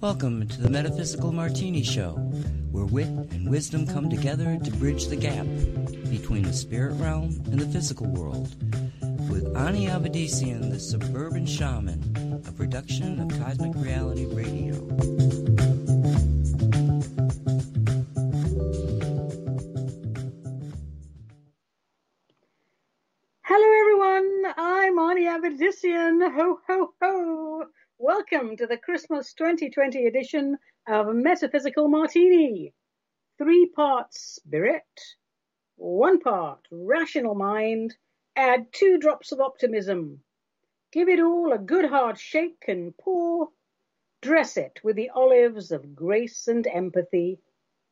Welcome to the Metaphysical Martini Show, where wit and wisdom come together to bridge the gap between the spirit realm and the physical world. With Ani Avedissian, the Suburban Shaman, a production of Cosmic Reality Radio. Welcome to the Christmas 2020 edition of Metaphysical Martini. Three parts spirit, one part rational mind, add two drops of optimism. Give it all a good hard shake and pour. Dress it with the olives of grace and empathy.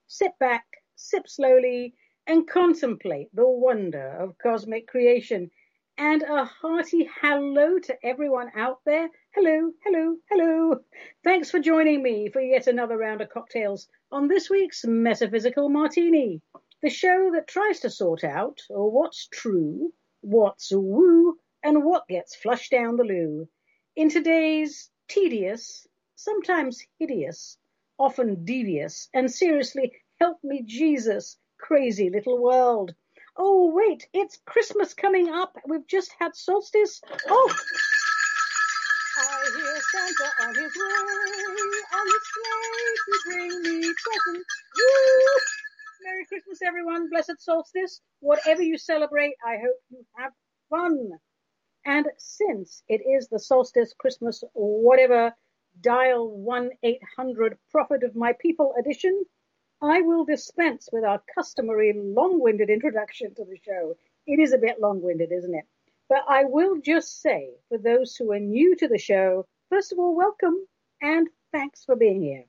Sit back, sip slowly, and contemplate the wonder of cosmic creation and a hearty hello to everyone out there. Hello, hello, hello. Thanks for joining me for yet another round of cocktails on this week's Metaphysical Martini, the show that tries to sort out what's true, what's woo, and what gets flushed down the loo. In today's tedious, sometimes hideous, often devious, and seriously, help me Jesus, crazy little world. Oh, wait, it's Christmas coming up. We've just had solstice. Oh, Santa on his way, on his sleigh to bring me presents. Woo! Merry Christmas, everyone. Blessed solstice. Whatever you celebrate, I hope you have fun. And since it is the solstice, Christmas, whatever, dial 1 800 Prophet of My People edition. I will dispense with our customary long-winded introduction to the show. It is a bit long-winded, isn't it? But I will just say, for those who are new to the show, first of all, welcome and thanks for being here.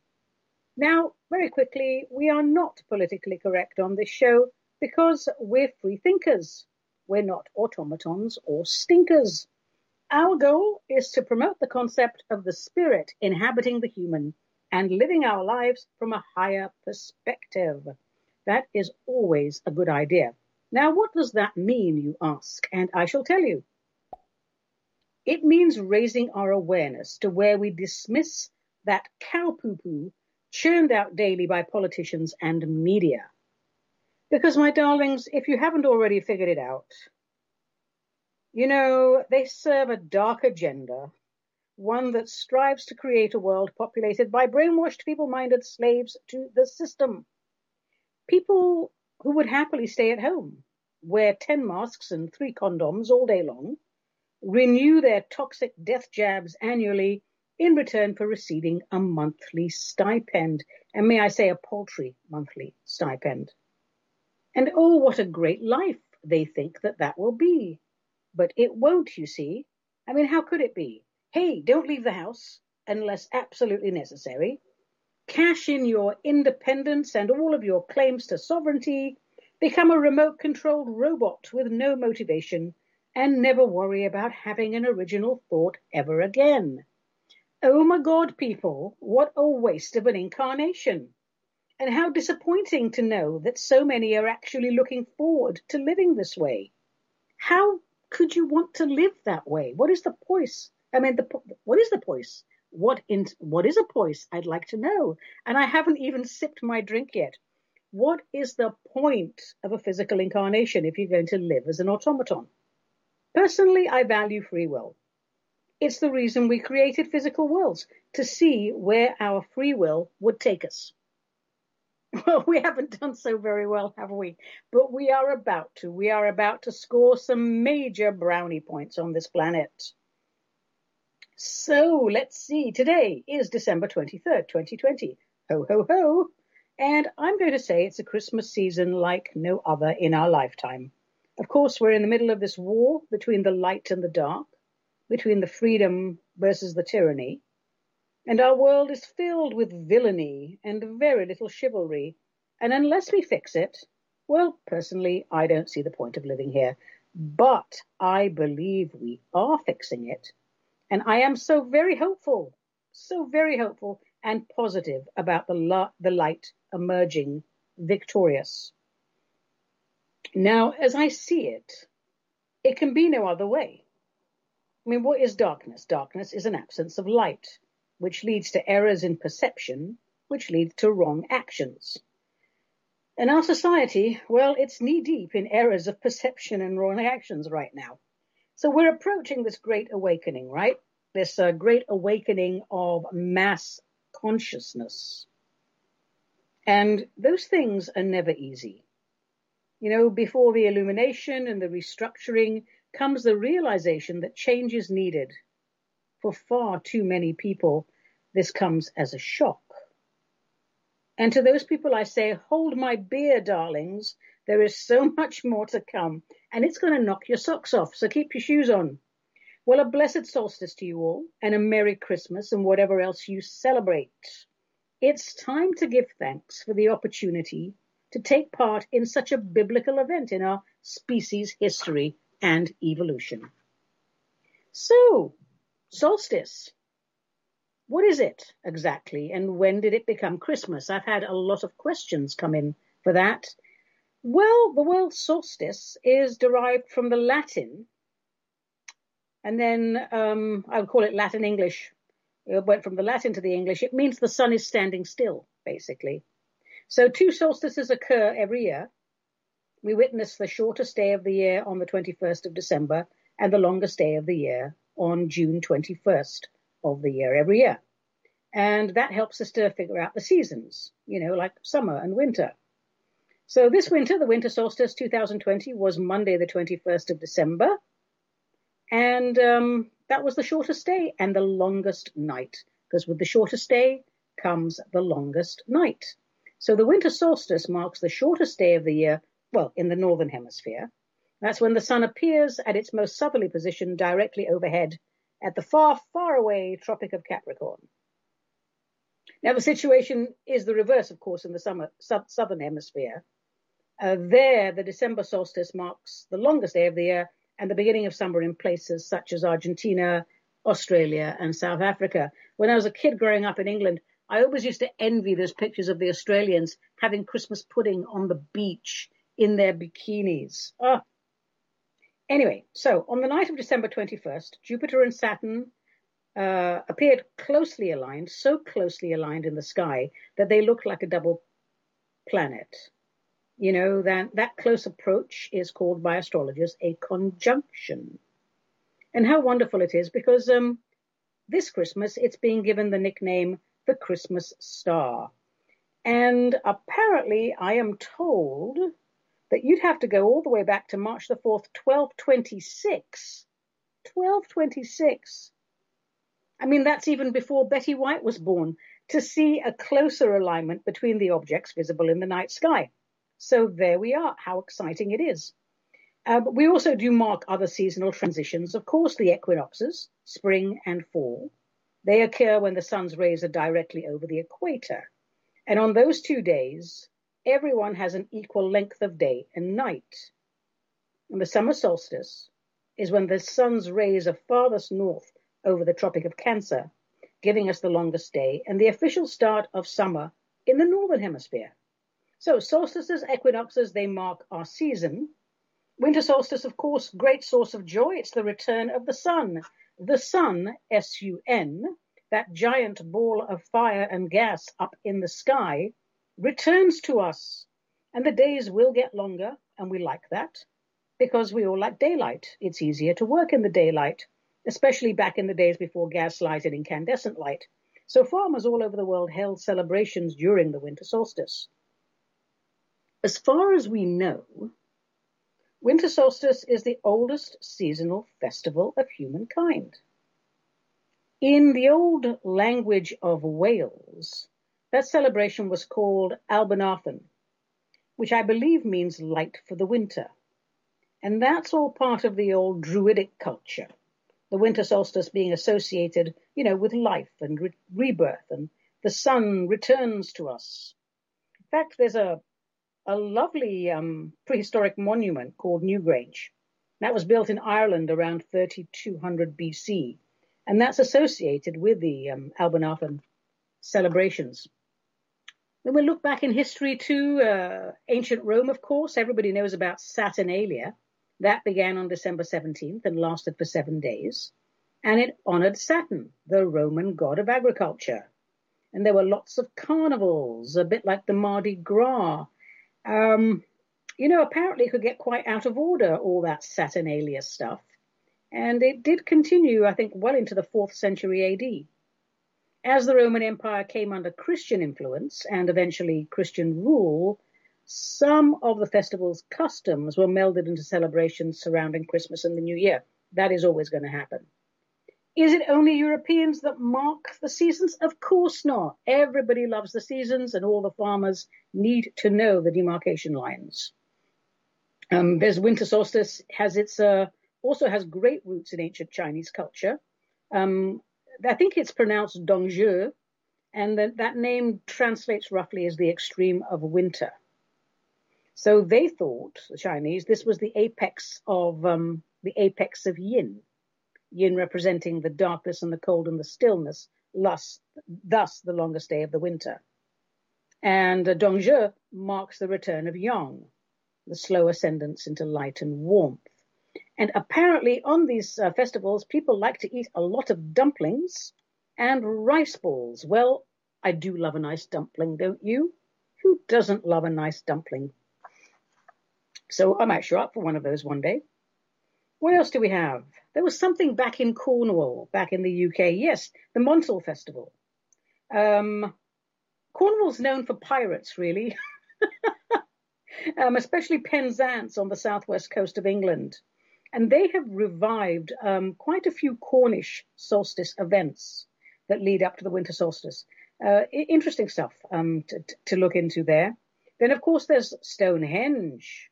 Now, very quickly, we are not politically correct on this show because we're free thinkers. We're not automatons or stinkers. Our goal is to promote the concept of the spirit inhabiting the human and living our lives from a higher perspective. That is always a good idea. Now, what does that mean, you ask? And I shall tell you. It means raising our awareness to where we dismiss that cow poo poo churned out daily by politicians and media. Because, my darlings, if you haven't already figured it out, you know, they serve a dark agenda one that strives to create a world populated by brainwashed, feeble minded slaves to the system. People who would happily stay at home, wear 10 masks and three condoms all day long, renew their toxic death jabs annually in return for receiving a monthly stipend, and may I say a paltry monthly stipend. And oh, what a great life they think that that will be. But it won't, you see. I mean, how could it be? Hey, don't leave the house unless absolutely necessary. Cash in your independence and all of your claims to sovereignty. Become a remote controlled robot with no motivation and never worry about having an original thought ever again. Oh my God, people, what a waste of an incarnation. And how disappointing to know that so many are actually looking forward to living this way. How could you want to live that way? What is the point? I mean, the, what is the poise? What in, what is a poise? I'd like to know. And I haven't even sipped my drink yet. What is the point of a physical incarnation if you're going to live as an automaton? Personally, I value free will. It's the reason we created physical worlds, to see where our free will would take us. Well, we haven't done so very well, have we? But we are about to. We are about to score some major brownie points on this planet. So let's see. Today is December 23rd, 2020. Ho, ho, ho. And I'm going to say it's a Christmas season like no other in our lifetime. Of course, we're in the middle of this war between the light and the dark, between the freedom versus the tyranny. And our world is filled with villainy and very little chivalry. And unless we fix it, well, personally, I don't see the point of living here. But I believe we are fixing it and I am so very hopeful, so very hopeful and positive about the, la- the light emerging victorious. Now, as I see it, it can be no other way. I mean, what is darkness? Darkness is an absence of light, which leads to errors in perception, which leads to wrong actions. And our society, well, it's knee deep in errors of perception and wrong actions right now. So we're approaching this great awakening, right? This uh, great awakening of mass consciousness. And those things are never easy. You know, before the illumination and the restructuring comes the realization that change is needed. For far too many people, this comes as a shock. And to those people, I say, hold my beer, darlings. There is so much more to come, and it's going to knock your socks off. So keep your shoes on. Well, a blessed solstice to you all, and a Merry Christmas, and whatever else you celebrate. It's time to give thanks for the opportunity to take part in such a biblical event in our species history and evolution. So, solstice. What is it exactly, and when did it become Christmas? I've had a lot of questions come in for that. Well, the word solstice is derived from the Latin, and then um, I would call it Latin English. It went from the Latin to the English. It means the sun is standing still, basically. So two solstices occur every year. We witness the shortest day of the year on the 21st of December and the longest day of the year on June 21st of the year every year. And that helps us to figure out the seasons, you know, like summer and winter. So this winter, the winter solstice 2020 was Monday, the 21st of December. And um, that was the shortest day and the longest night, because with the shortest day comes the longest night. So the winter solstice marks the shortest day of the year, well, in the northern hemisphere. That's when the sun appears at its most southerly position directly overhead at the far, far away Tropic of Capricorn. Now, the situation is the reverse, of course, in the summer, southern hemisphere. Uh, there, the December solstice marks the longest day of the year and the beginning of summer in places such as Argentina, Australia, and South Africa. When I was a kid growing up in England, I always used to envy those pictures of the Australians having Christmas pudding on the beach in their bikinis. Oh. Anyway, so on the night of December 21st, Jupiter and Saturn uh, appeared closely aligned, so closely aligned in the sky that they looked like a double planet. You know, that, that close approach is called by astrologers a conjunction. And how wonderful it is because um, this Christmas it's being given the nickname the Christmas star. And apparently, I am told that you'd have to go all the way back to March the 4th, 1226. 1226. I mean, that's even before Betty White was born to see a closer alignment between the objects visible in the night sky. So there we are. How exciting it is. Uh, but we also do mark other seasonal transitions. Of course, the equinoxes, spring and fall. They occur when the sun's rays are directly over the equator. And on those two days, everyone has an equal length of day and night. And the summer solstice is when the sun's rays are farthest north over the Tropic of Cancer, giving us the longest day and the official start of summer in the northern hemisphere. So solstices, equinoxes, they mark our season. Winter solstice, of course, great source of joy. It's the return of the sun the sun, S-U-N, that giant ball of fire and gas up in the sky, returns to us. And the days will get longer, and we like that because we all like daylight. It's easier to work in the daylight, especially back in the days before gas gaslight and incandescent light. So farmers all over the world held celebrations during the winter solstice. As far as we know, Winter solstice is the oldest seasonal festival of humankind. In the old language of Wales, that celebration was called Alban Arthan, which I believe means light for the winter. And that's all part of the old Druidic culture. The winter solstice being associated, you know, with life and re- rebirth and the sun returns to us. In fact, there's a a lovely um, prehistoric monument called Newgrange. That was built in Ireland around 3200 BC, and that's associated with the um, Alban Arthan celebrations. When we look back in history to uh, ancient Rome, of course, everybody knows about Saturnalia. That began on December 17th and lasted for seven days. and it honored Saturn, the Roman god of agriculture. And there were lots of carnivals, a bit like the Mardi Gras. Um, you know, apparently it could get quite out of order, all that Saturnalia stuff. And it did continue, I think, well into the fourth century AD. As the Roman Empire came under Christian influence and eventually Christian rule, some of the festival's customs were melded into celebrations surrounding Christmas and the New Year. That is always going to happen. Is it only Europeans that mark the seasons? Of course not. Everybody loves the seasons and all the farmers need to know the demarcation lines. Um, there's winter solstice has its, uh, also has great roots in ancient Chinese culture. Um, I think it's pronounced Dongzhi, and that, that name translates roughly as the extreme of winter. So they thought, the Chinese, this was the apex of um, the apex of yin, yin representing the darkness and the cold and the stillness, thus, thus the longest day of the winter. And uh, Dongzhi marks the return of yang, the slow ascendance into light and warmth. And apparently, on these uh, festivals, people like to eat a lot of dumplings and rice balls. Well, I do love a nice dumpling, don't you? Who doesn't love a nice dumpling? So I might show up for one of those one day. What else do we have? There was something back in Cornwall, back in the UK. Yes, the Montol Festival. Um, Cornwall's known for pirates, really, um, especially Penzance on the southwest coast of England. And they have revived um, quite a few Cornish solstice events that lead up to the winter solstice. Uh, interesting stuff um, to, to, look into there. Then, of course, there's Stonehenge.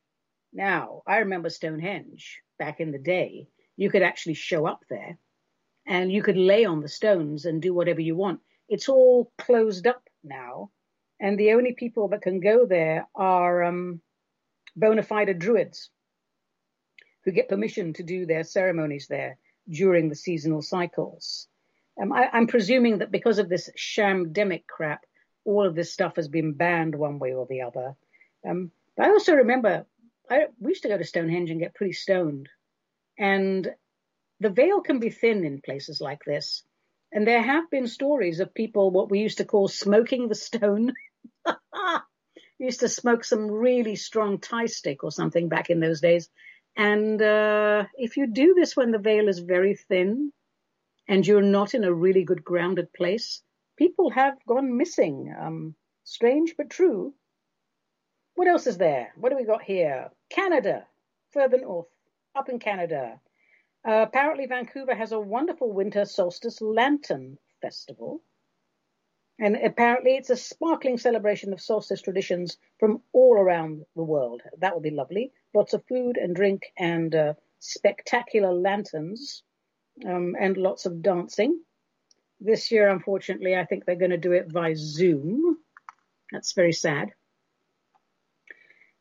Now, I remember Stonehenge back in the day. You could actually show up there and you could lay on the stones and do whatever you want. It's all closed up now. And the only people that can go there are um, bona fide druids who get permission to do their ceremonies there during the seasonal cycles. Um, I, am presuming that because of this shamdemic crap, all of this stuff has been banned one way or the other. Um, but I also remember I, we used to go to Stonehenge and get pretty stoned. And the veil can be thin in places like this. And there have been stories of people, what we used to call smoking the stone. used to smoke some really strong Thai stick or something back in those days. And uh, if you do this when the veil is very thin and you're not in a really good grounded place, people have gone missing. Um, strange but true. What else is there? What do we got here? Canada, further north, up in Canada. Uh, apparently, Vancouver has a wonderful winter solstice lantern festival. And apparently, it's a sparkling celebration of solstice traditions from all around the world. That will be lovely. Lots of food and drink and uh, spectacular lanterns um, and lots of dancing. This year, unfortunately, I think they're going to do it by Zoom. That's very sad.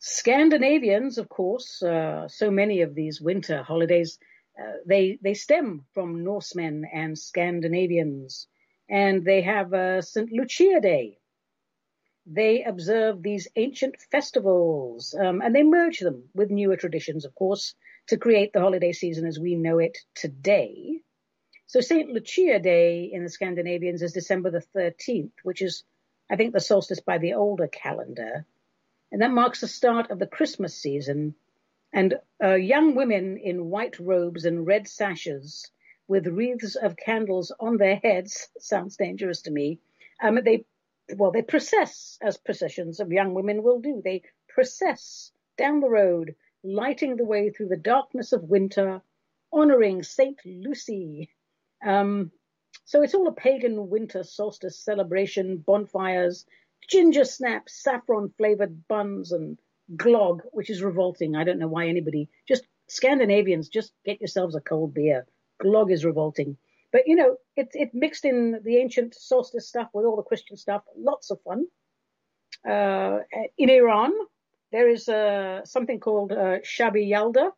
Scandinavians, of course, uh, so many of these winter holidays, uh, they they stem from Norsemen and Scandinavians and they have a St. Lucia Day. They observe these ancient festivals um, and they merge them with newer traditions, of course, to create the holiday season as we know it today. So St. Lucia Day in the Scandinavians is December the 13th, which is, I think, the solstice by the older calendar. And that marks the start of the Christmas season. And uh, young women in white robes and red sashes with wreaths of candles on their heads. Sounds dangerous to me. Um, they, well, they process as processions of young women will do. They process down the road, lighting the way through the darkness of winter, honoring Saint Lucy. Um, so it's all a pagan winter solstice celebration, bonfires, ginger snaps, saffron flavored buns, and glog, which is revolting. I don't know why anybody, just Scandinavians, just get yourselves a cold beer glog is revolting. But you know, it it mixed in the ancient solstice stuff with all the Christian stuff. Lots of fun. Uh, in Iran, there is uh, something called uh, Shabi Yalda.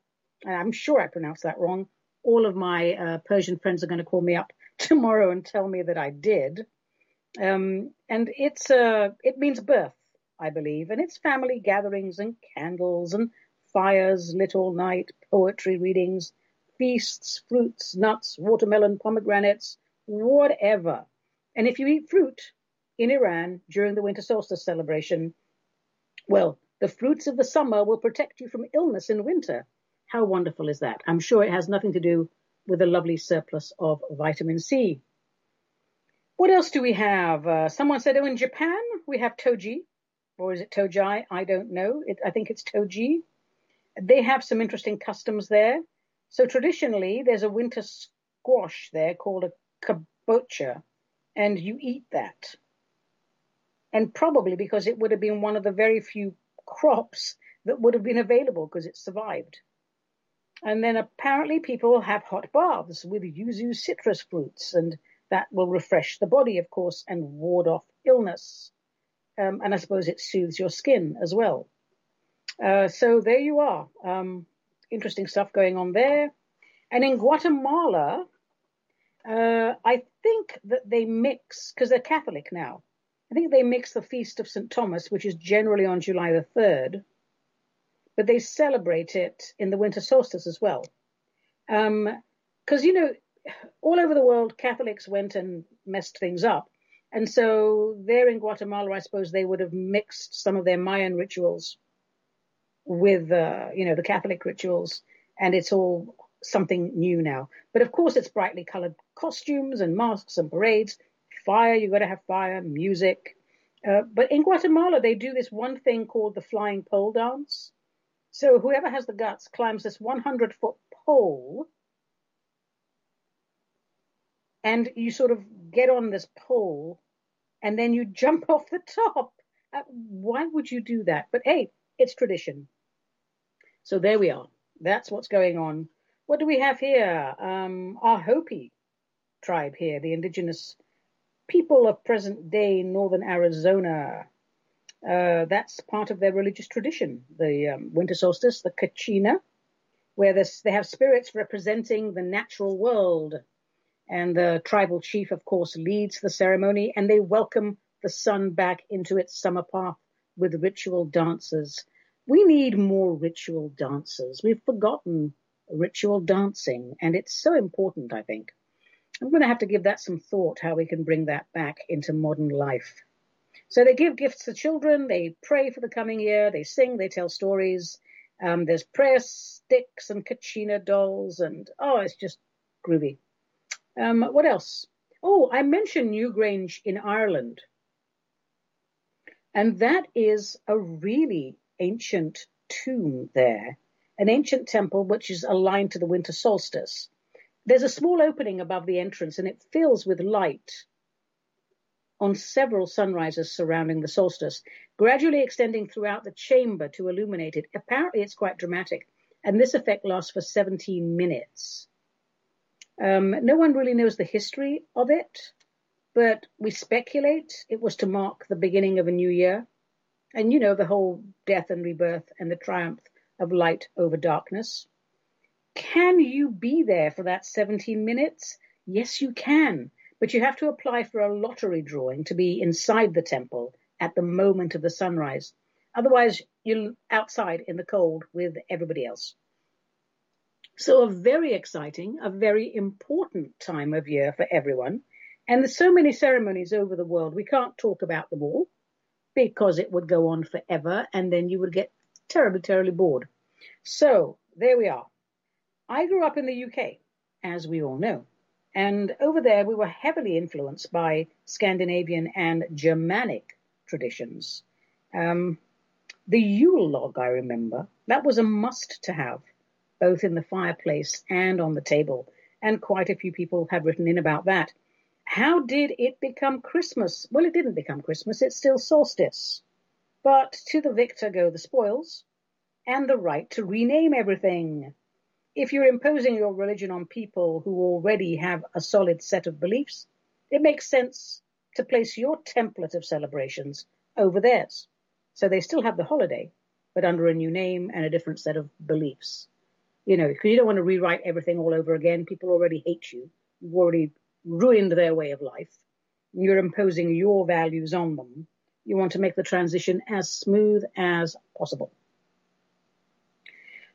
I'm sure I pronounced that wrong. All of my uh, Persian friends are going to call me up tomorrow and tell me that I did. Um, and it's uh, it means birth, I believe, and it's family gatherings and candles and fires lit all night, poetry readings, feasts, fruits, nuts, watermelon, pomegranates, whatever. And if you eat fruit in Iran during the winter solstice celebration, well, the fruits of the summer will protect you from illness in winter. How wonderful is that? I'm sure it has nothing to do with a lovely surplus of vitamin C. What else do we have? Uh, someone said, oh, in Japan, we have toji. Or is it tojai? I don't know. It, I think it's toji. They have some interesting customs there. So traditionally, there's a winter squash there called a kabocha, and you eat that. And probably because it would have been one of the very few crops that would have been available because it survived. And then apparently people have hot baths with yuzu citrus fruits, and that will refresh the body, of course, and ward off illness. Um, and I suppose it soothes your skin as well. Uh, so there you are. Um, interesting stuff going on there. And in Guatemala, uh, I think that they mix, because they're Catholic now, I think they mix the Feast of St. Thomas, which is generally on July the 3rd, but they celebrate it in the winter solstice as well. Because, um, you know, all over the world, Catholics went and messed things up. And so there in Guatemala, I suppose they would have mixed some of their Mayan rituals with, uh, you know, the Catholic rituals, and it's all something new now. But of course, it's brightly colored costumes and masks and parades fire, you've got to have fire, music. Uh, but in Guatemala, they do this one thing called the flying pole dance. So whoever has the guts climbs this 100 foot pole and you sort of get on this pole and then you jump off the top. Uh, why would you do that? But hey, it's tradition. So there we are. That's what's going on. What do we have here? Um, our Hopi tribe here, the indigenous people of present day northern Arizona. Uh, that's part of their religious tradition. The um, winter solstice, the Kachina, where they have spirits representing the natural world. And the tribal chief, of course, leads the ceremony and they welcome the sun back into its summer path with ritual dances. We need more ritual dances. We've forgotten ritual dancing and it's so important, I think. I'm going to have to give that some thought, how we can bring that back into modern life. So they give gifts to children, they pray for the coming year, they sing, they tell stories. Um, there's prayer sticks and kachina dolls, and oh, it's just groovy. Um, what else? Oh, I mentioned Newgrange in Ireland. And that is a really ancient tomb there, an ancient temple which is aligned to the winter solstice. There's a small opening above the entrance and it fills with light on several sunrises surrounding the solstice, gradually extending throughout the chamber to illuminate it. Apparently, it's quite dramatic, and this effect lasts for 17 minutes. Um, no one really knows the history of it, but we speculate it was to mark the beginning of a new year. And you know, the whole death and rebirth and the triumph of light over darkness. Can you be there for that 17 minutes? Yes, you can, but you have to apply for a lottery drawing to be inside the temple at the moment of the sunrise. Otherwise, you're outside in the cold with everybody else. So a very exciting, a very important time of year for everyone. And there's so many ceremonies over the world, we can't talk about them all because it would go on forever and then you would get terribly, terribly bored. So there we are. I grew up in the UK, as we all know. And over there, we were heavily influenced by Scandinavian and Germanic traditions. Um, the Yule log, I remember, that was a must to have, both in the fireplace and on the table. And quite a few people have written in about that. How did it become Christmas? Well, it didn't become Christmas. It's still solstice. But to the victor go the spoils and the right to rename everything if you're imposing your religion on people who already have a solid set of beliefs, it makes sense to place your template of celebrations over theirs. So they still have the holiday, but under a new name and a different set of beliefs. You know, because you don't want to rewrite everything all over again. People already hate you. You've already ruined their way of life. You're imposing your values on them. You want to make the transition as smooth as possible.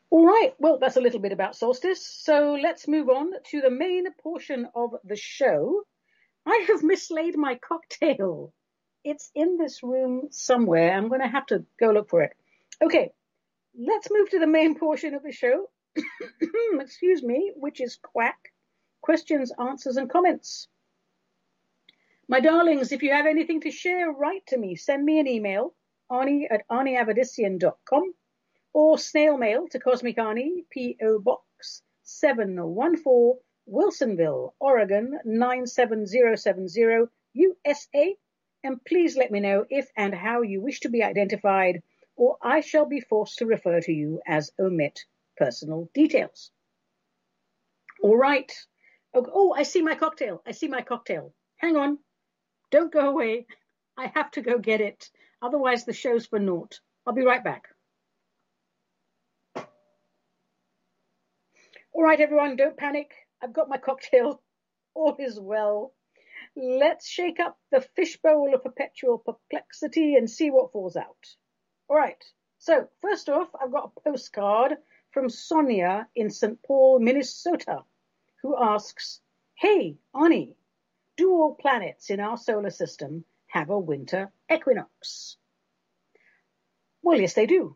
All right, well, that's a little bit about solstice. So let's move on to the main portion of the show. I have mislaid my cocktail. It's in this room somewhere. I'm going to have to go look for it. Okay, let's move to the main portion of the show. Excuse me, which is quack questions, answers, and comments. My darlings, if you have anything to share, write to me. Send me an email, Ani at aniavedissian.com or snail mail to Cosmic Ani, P.O. Box 714, Wilsonville, Oregon 97070, USA. And please let me know if and how you wish to be identified, or I shall be forced to refer to you as omit personal details. All right. Oh, oh, I see my cocktail. I see my cocktail. Hang on. Don't go away. I have to go get it. Otherwise, the show's for naught. I'll be right back. All right, everyone, don't panic. I've got my cocktail. All is well. Let's shake up the fishbowl of perpetual perplexity and see what falls out. All right. So, first off, I've got a postcard from Sonia in St. Paul, Minnesota, who asks, Hey, Ani, do all planets in our solar system have a winter equinox? Well, yes, they do.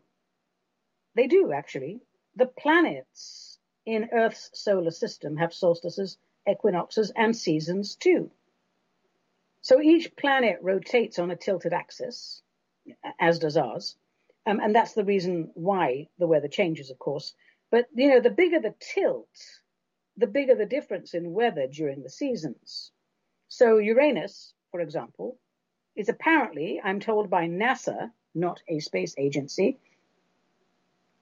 They do, actually. The planets in Earth's solar system have solstices, equinoxes, and seasons too. So each planet rotates on a tilted axis, as does ours. Um, and that's the reason why the weather changes, of course. But, you know, the bigger the tilt, the bigger the difference in weather during the seasons. So Uranus, for example, is apparently, I'm told by NASA, not a space agency,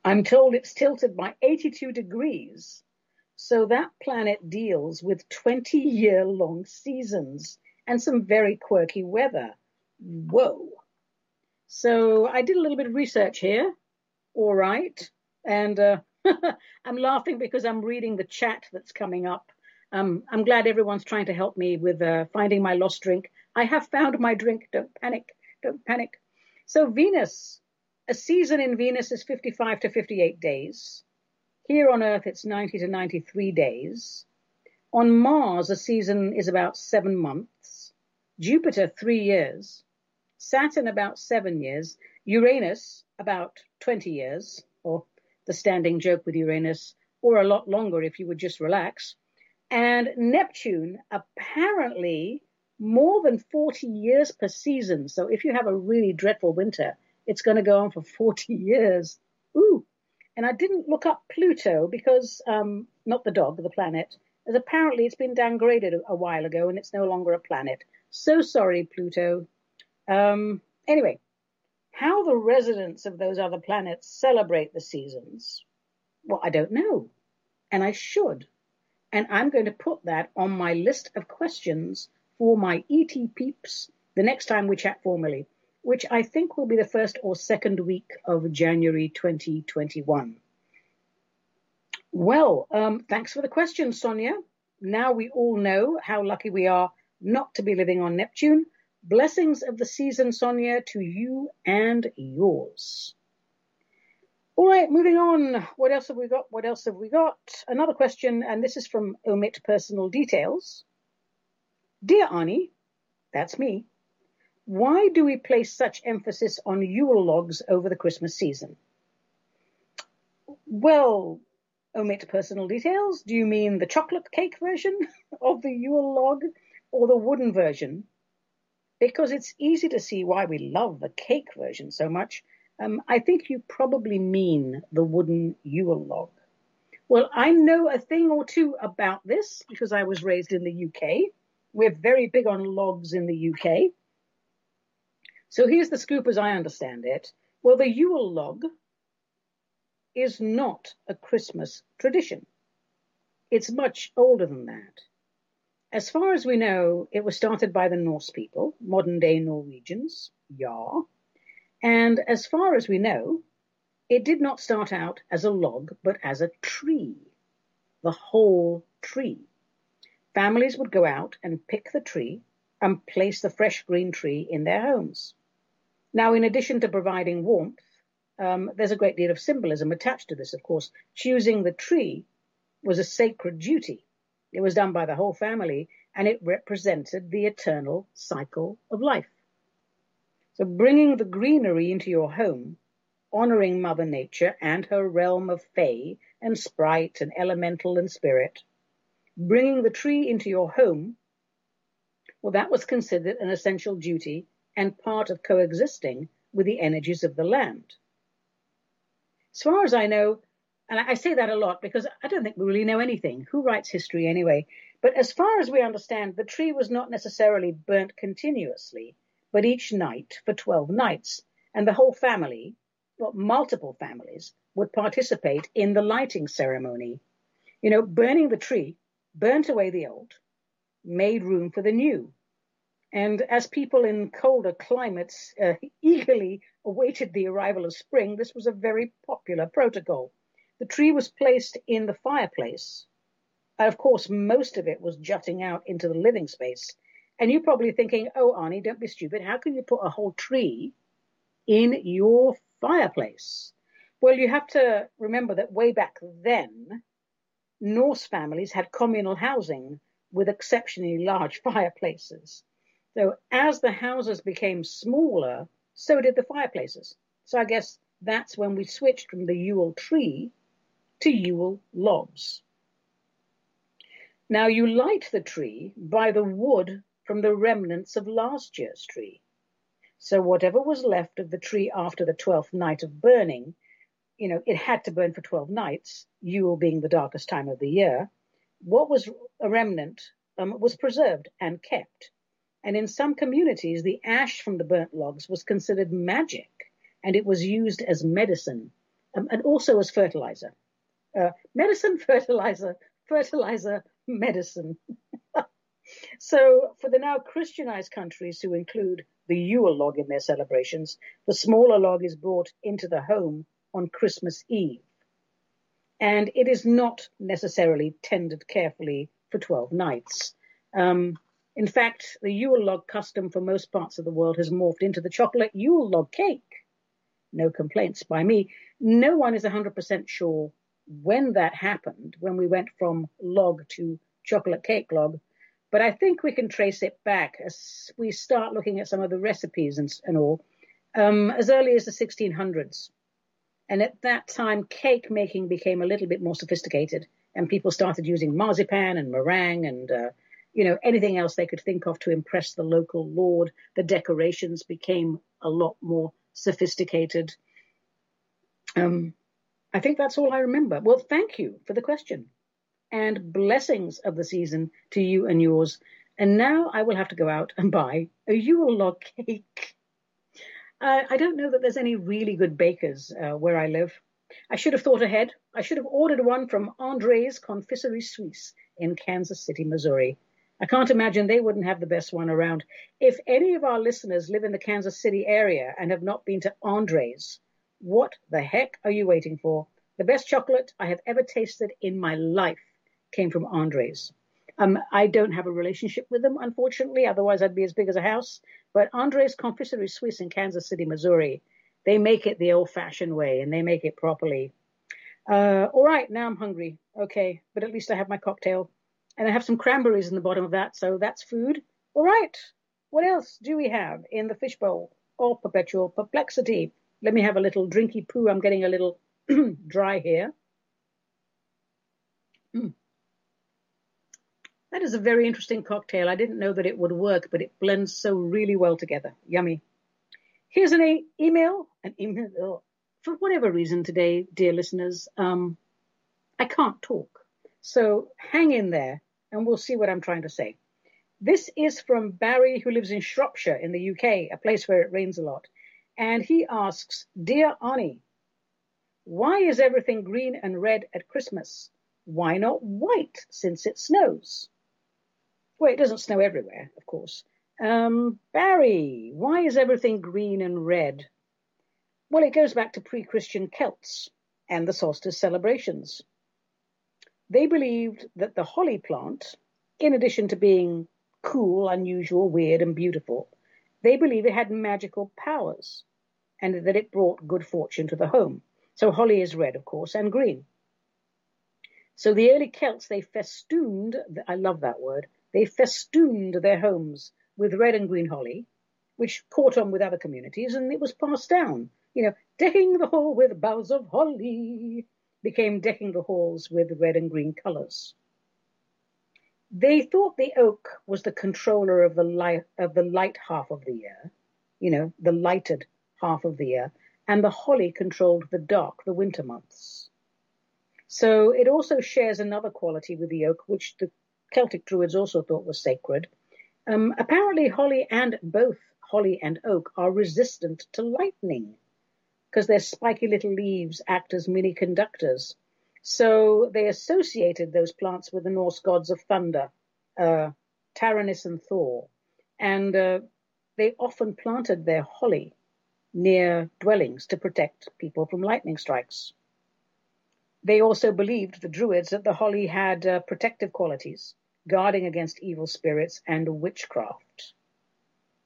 I'm told it's tilted by 82 degrees. So that planet deals with 20 year long seasons and some very quirky weather. Whoa. So I did a little bit of research here. All right. And uh, I'm laughing because I'm reading the chat that's coming up um, I'm glad everyone's trying to help me with uh, finding my lost drink. I have found my drink. Don't panic. Don't panic. So Venus, a season in Venus is 55 to 58 days. Here on Earth, it's 90 to 93 days. On Mars, a season is about seven months. Jupiter, three years. Saturn, about seven years. Uranus, about 20 years, or the standing joke with Uranus, or a lot longer if you would just relax. And Neptune, apparently more than 40 years per season. So if you have a really dreadful winter, it's going to go on for 40 years. Ooh. And I didn't look up Pluto because, um, not the dog, the planet, as apparently it's been downgraded a, a while ago and it's no longer a planet. So sorry, Pluto. Um, anyway, how the residents of those other planets celebrate the seasons, well, I don't know. And I should. And I'm going to put that on my list of questions for my ET peeps the next time we chat formally, which I think will be the first or second week of January 2021. Well, um, thanks for the question, Sonia. Now we all know how lucky we are not to be living on Neptune. Blessings of the season, Sonia, to you and yours. All right, moving on. What else have we got? What else have we got? Another question, and this is from Omit Personal Details. Dear Ani, that's me. Why do we place such emphasis on Yule logs over the Christmas season? Well, omit personal details. Do you mean the chocolate cake version of the Yule log or the wooden version? Because it's easy to see why we love the cake version so much um, I think you probably mean the wooden Yule log. Well, I know a thing or two about this because I was raised in the UK. We're very big on logs in the UK. So here's the scoop as I understand it. Well, the Yule log is not a Christmas tradition. It's much older than that. As far as we know, it was started by the Norse people, modern day Norwegians, ja, and as far as we know, it did not start out as a log, but as a tree. The whole tree. Families would go out and pick the tree and place the fresh green tree in their homes. Now, in addition to providing warmth, um, there's a great deal of symbolism attached to this, of course. Choosing the tree was a sacred duty. It was done by the whole family and it represented the eternal cycle of life. So bringing the greenery into your home, honoring Mother Nature and her realm of Fae and Sprite and Elemental and Spirit, bringing the tree into your home, well, that was considered an essential duty and part of coexisting with the energies of the land. As far as I know, and I say that a lot because I don't think we really know anything. Who writes history anyway? But as far as we understand, the tree was not necessarily burnt continuously, but each night for 12 nights. And the whole family, well, multiple families, would participate in the lighting ceremony. You know, burning the tree burnt away the old, made room for the new. And as people in colder climates uh, eagerly awaited the arrival of spring, this was a very popular protocol. The tree was placed in the fireplace. And Of course, most of it was jutting out into the living space. And you're probably thinking, oh, Ani, don't be stupid. How can you put a whole tree in your fireplace? Well, you have to remember that way back then, Norse families had communal housing with exceptionally large fireplaces. So as the houses became smaller, so did the fireplaces. So I guess that's when we switched from the Yule tree to Yule logs. Now you light the tree by the wood from the remnants of last year's tree. So whatever was left of the tree after the 12th night of burning, you know, it had to burn for 12 nights, Yule being the darkest time of the year. What was a remnant um, was preserved and kept. And in some communities, the ash from the burnt logs was considered magic and it was used as medicine um, and also as fertilizer. Uh, medicine, fertilizer, fertilizer, medicine. so for the now Christianized countries who include the Yule log in their celebrations, the smaller log is brought into the home on Christmas Eve. And it is not necessarily tended carefully for 12 nights. Um, in fact, the Yule log custom for most parts of the world has morphed into the chocolate Yule log cake. No complaints by me. No one is 100% sure when that happened, when we went from log to chocolate cake log, but I think we can trace it back as we start looking at some of the recipes and, and all, um, as early as the 1600s. And at that time, cake making became a little bit more sophisticated, and people started using marzipan and meringue and uh, you know, anything else they could think of to impress the local lord. The decorations became a lot more sophisticated. Um, I think that's all I remember. Well, thank you for the question and blessings of the season to you and yours. And now I will have to go out and buy a Yule log cake. Uh, I don't know that there's any really good bakers uh, where I live. I should have thought ahead. I should have ordered one from Andre's Confiserie Suisse in Kansas City, Missouri. I can't imagine they wouldn't have the best one around. If any of our listeners live in the Kansas City area and have not been to Andre's, what the heck are you waiting for? The best chocolate I have ever tasted in my life came from Andre's. Um, I don't have a relationship with them, unfortunately. Otherwise, I'd be as big as a house. But Andre's Confiserie Suisse in Kansas City, Missouri, they make it the old-fashioned way and they make it properly. Uh, all right, now I'm hungry. Okay, but at least I have my cocktail. And I have some cranberries in the bottom of that, so that's food. All right. What else do we have in the fishbowl or perpetual perplexity? Let me have a little drinky poo. I'm getting a little dry here. Mm. That is a very interesting cocktail. I didn't know that it would work, but it blends so really well together. Yummy. Here's an e- email, an email. Oh, for whatever reason today, dear listeners, um, I can't talk. So hang in there and we'll see what I'm trying to say. This is from Barry, who lives in Shropshire in the UK, a place where it rains a lot. And he asks, Dear Ani, why is everything green and red at Christmas? Why not white since it snows? Well, it doesn't snow everywhere, of course. Um, Barry, why is everything green and red? Well, it goes back to pre-Christian Celts and the solstice celebrations. They believed that the holly plant, in addition to being cool, unusual, weird, and beautiful, they believed it had magical powers. And that it brought good fortune to the home. So holly is red, of course, and green. So the early Celts, they festooned, I love that word, they festooned their homes with red and green holly, which caught on with other communities, and it was passed down. You know, decking the hall with boughs of holly became decking the halls with red and green colours. They thought the oak was the controller of the light of the light half of the year, you know, the lighted half of the year, and the holly controlled the dark, the winter months. So it also shares another quality with the oak, which the Celtic Druids also thought was sacred. Um, apparently, holly and both holly and oak are resistant to lightning because their spiky little leaves act as mini conductors. So they associated those plants with the Norse gods of thunder, uh, Taranis and Thor, and uh, they often planted their holly near dwellings to protect people from lightning strikes. They also believed, the Druids, that the holly had uh, protective qualities, guarding against evil spirits and witchcraft.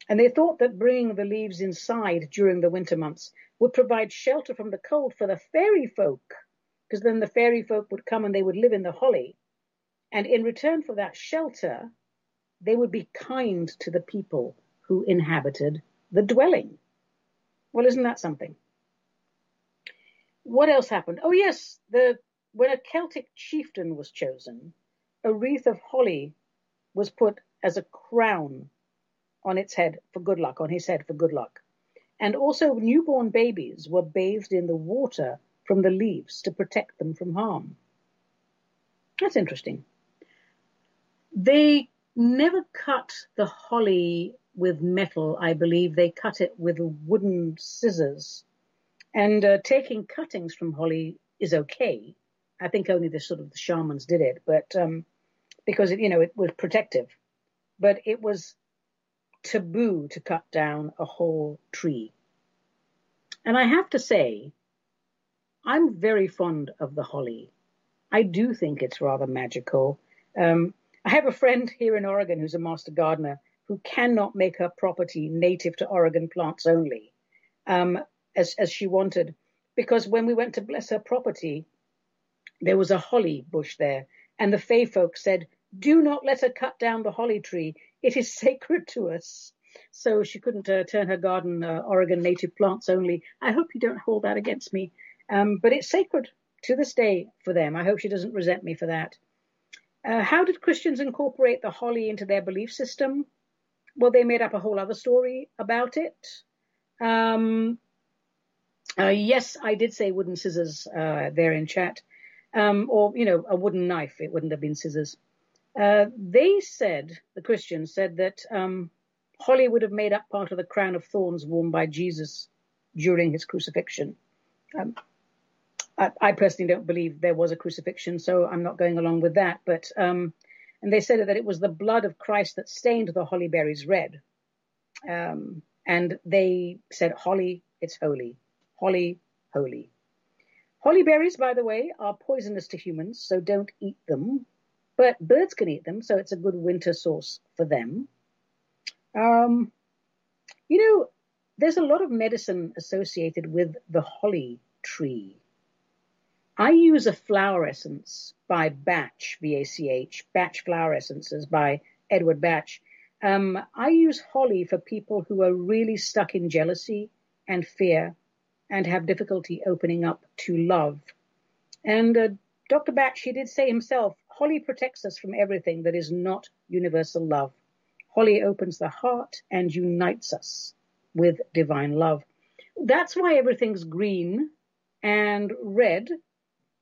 And they thought that bringing the leaves inside during the winter months would provide shelter from the cold for the fairy folk, because then the fairy folk would come and they would live in the holly. And in return for that shelter, they would be kind to the people who inhabited the dwelling. Well, isn't that something? what else happened? Oh yes, the when a Celtic chieftain was chosen, a wreath of holly was put as a crown on its head for good luck, on his head for good luck. And also newborn babies were bathed in the water from the leaves to protect them from harm. That's interesting. They never cut the holly with metal, I believe. They cut it with wooden scissors and uh, taking cuttings from holly is okay. I think only the sort of the shamans did it, but um, because it, you know it was protective. But it was taboo to cut down a whole tree. And I have to say, I'm very fond of the holly. I do think it's rather magical. Um, I have a friend here in Oregon who's a master gardener who cannot make her property native to Oregon plants only. Um, as, as she wanted. Because when we went to bless her property, there was a holly bush there, and the Fey folk said, Do not let her cut down the holly tree. It is sacred to us. So she couldn't uh, turn her garden uh, Oregon native plants only. I hope you don't hold that against me. Um, but it's sacred to this day for them. I hope she doesn't resent me for that. Uh, how did Christians incorporate the holly into their belief system? Well, they made up a whole other story about it. Um, uh, yes, I did say wooden scissors uh, there in chat, um, or you know, a wooden knife. It wouldn't have been scissors. Uh, they said the Christians said that um, holly would have made up part of the crown of thorns worn by Jesus during his crucifixion. Um, I, personally don't believe there was a crucifixion, so I'm not going along with that. But um, and they said that it was the blood of Christ that stained the holly berries red. Um, and they said, "Holly, it's holy." holly, holy. Holly berries, by the way, are poisonous to humans, so don't eat them. But birds can eat them, so it's a good winter source for them. Um, you know, there's a lot of medicine associated with the holly tree. I use a flower essence by Bach, B-A-C-H, Bach Flower Essences by Edward Bach. Um, I use holly for people who are really stuck in jealousy and fear and have difficulty opening up to love. And uh, Dr. Bach, he did say himself, Holly protects us from everything that is not universal love. Holly opens the heart and unites us with divine love. That's why everything's green and red.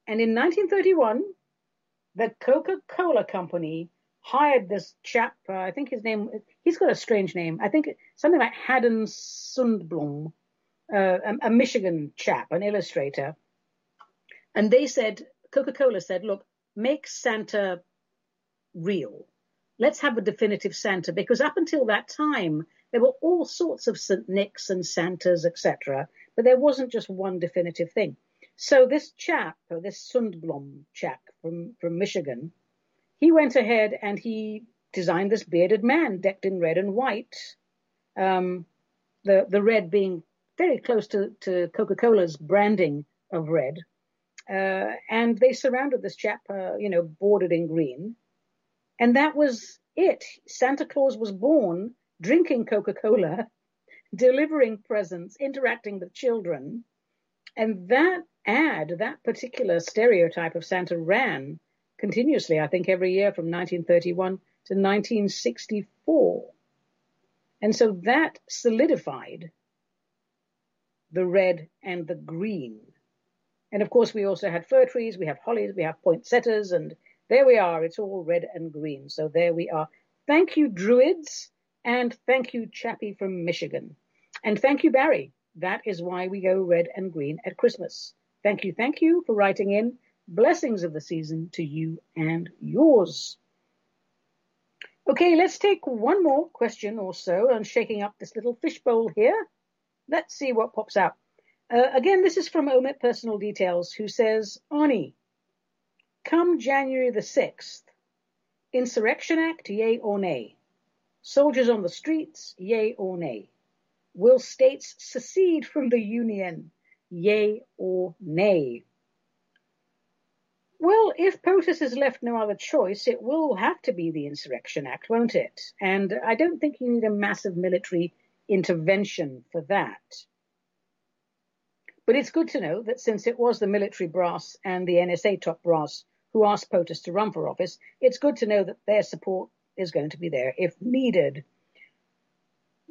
And in 1931, the Coca-Cola company hired this chap. Uh, I think his name, he's got a strange name. I think something like Haddon Sundblom uh, a, a Michigan chap, an illustrator, and they said, Coca-Cola said, look, make Santa real. Let's have a definitive Santa because up until that time, there were all sorts of St. Nick's and Santas, etc., but there wasn't just one definitive thing. So this chap, this Sundblom chap from, from Michigan, he went ahead and he designed this bearded man decked in red and white. Um, the, the red being very close to, to Coca-Cola's branding of red. Uh, and they surrounded this chap, uh, you know, bordered in green. And that was it. Santa Claus was born drinking Coca-Cola, delivering presents, interacting with children. And that ad, that particular stereotype of Santa ran continuously, I think, every year from 1931 to 1964. And so that solidified the red and the green. And of course, we also had fir trees, we have hollies, we have poinsettias, and there we are. It's all red and green. So there we are. Thank you, Druids, and thank you, Chappie from Michigan. And thank you, Barry. That is why we go red and green at Christmas. Thank you, thank you for writing in. Blessings of the season to you and yours. Okay, let's take one more question or so on shaking up this little fishbowl here. Let's see what pops out. Uh, again, this is from Omit Personal Details, who says, Ani, come January the 6th, Insurrection Act, yay or nay? Soldiers on the streets, yay or nay? Will states secede from the Union, Yea or nay? Well, if POTUS is left no other choice, it will have to be the Insurrection Act, won't it? And I don't think you need a massive military intervention for that. But it's good to know that since it was the military brass and the NSA top brass who asked POTUS to run for office, it's good to know that their support is going to be there if needed.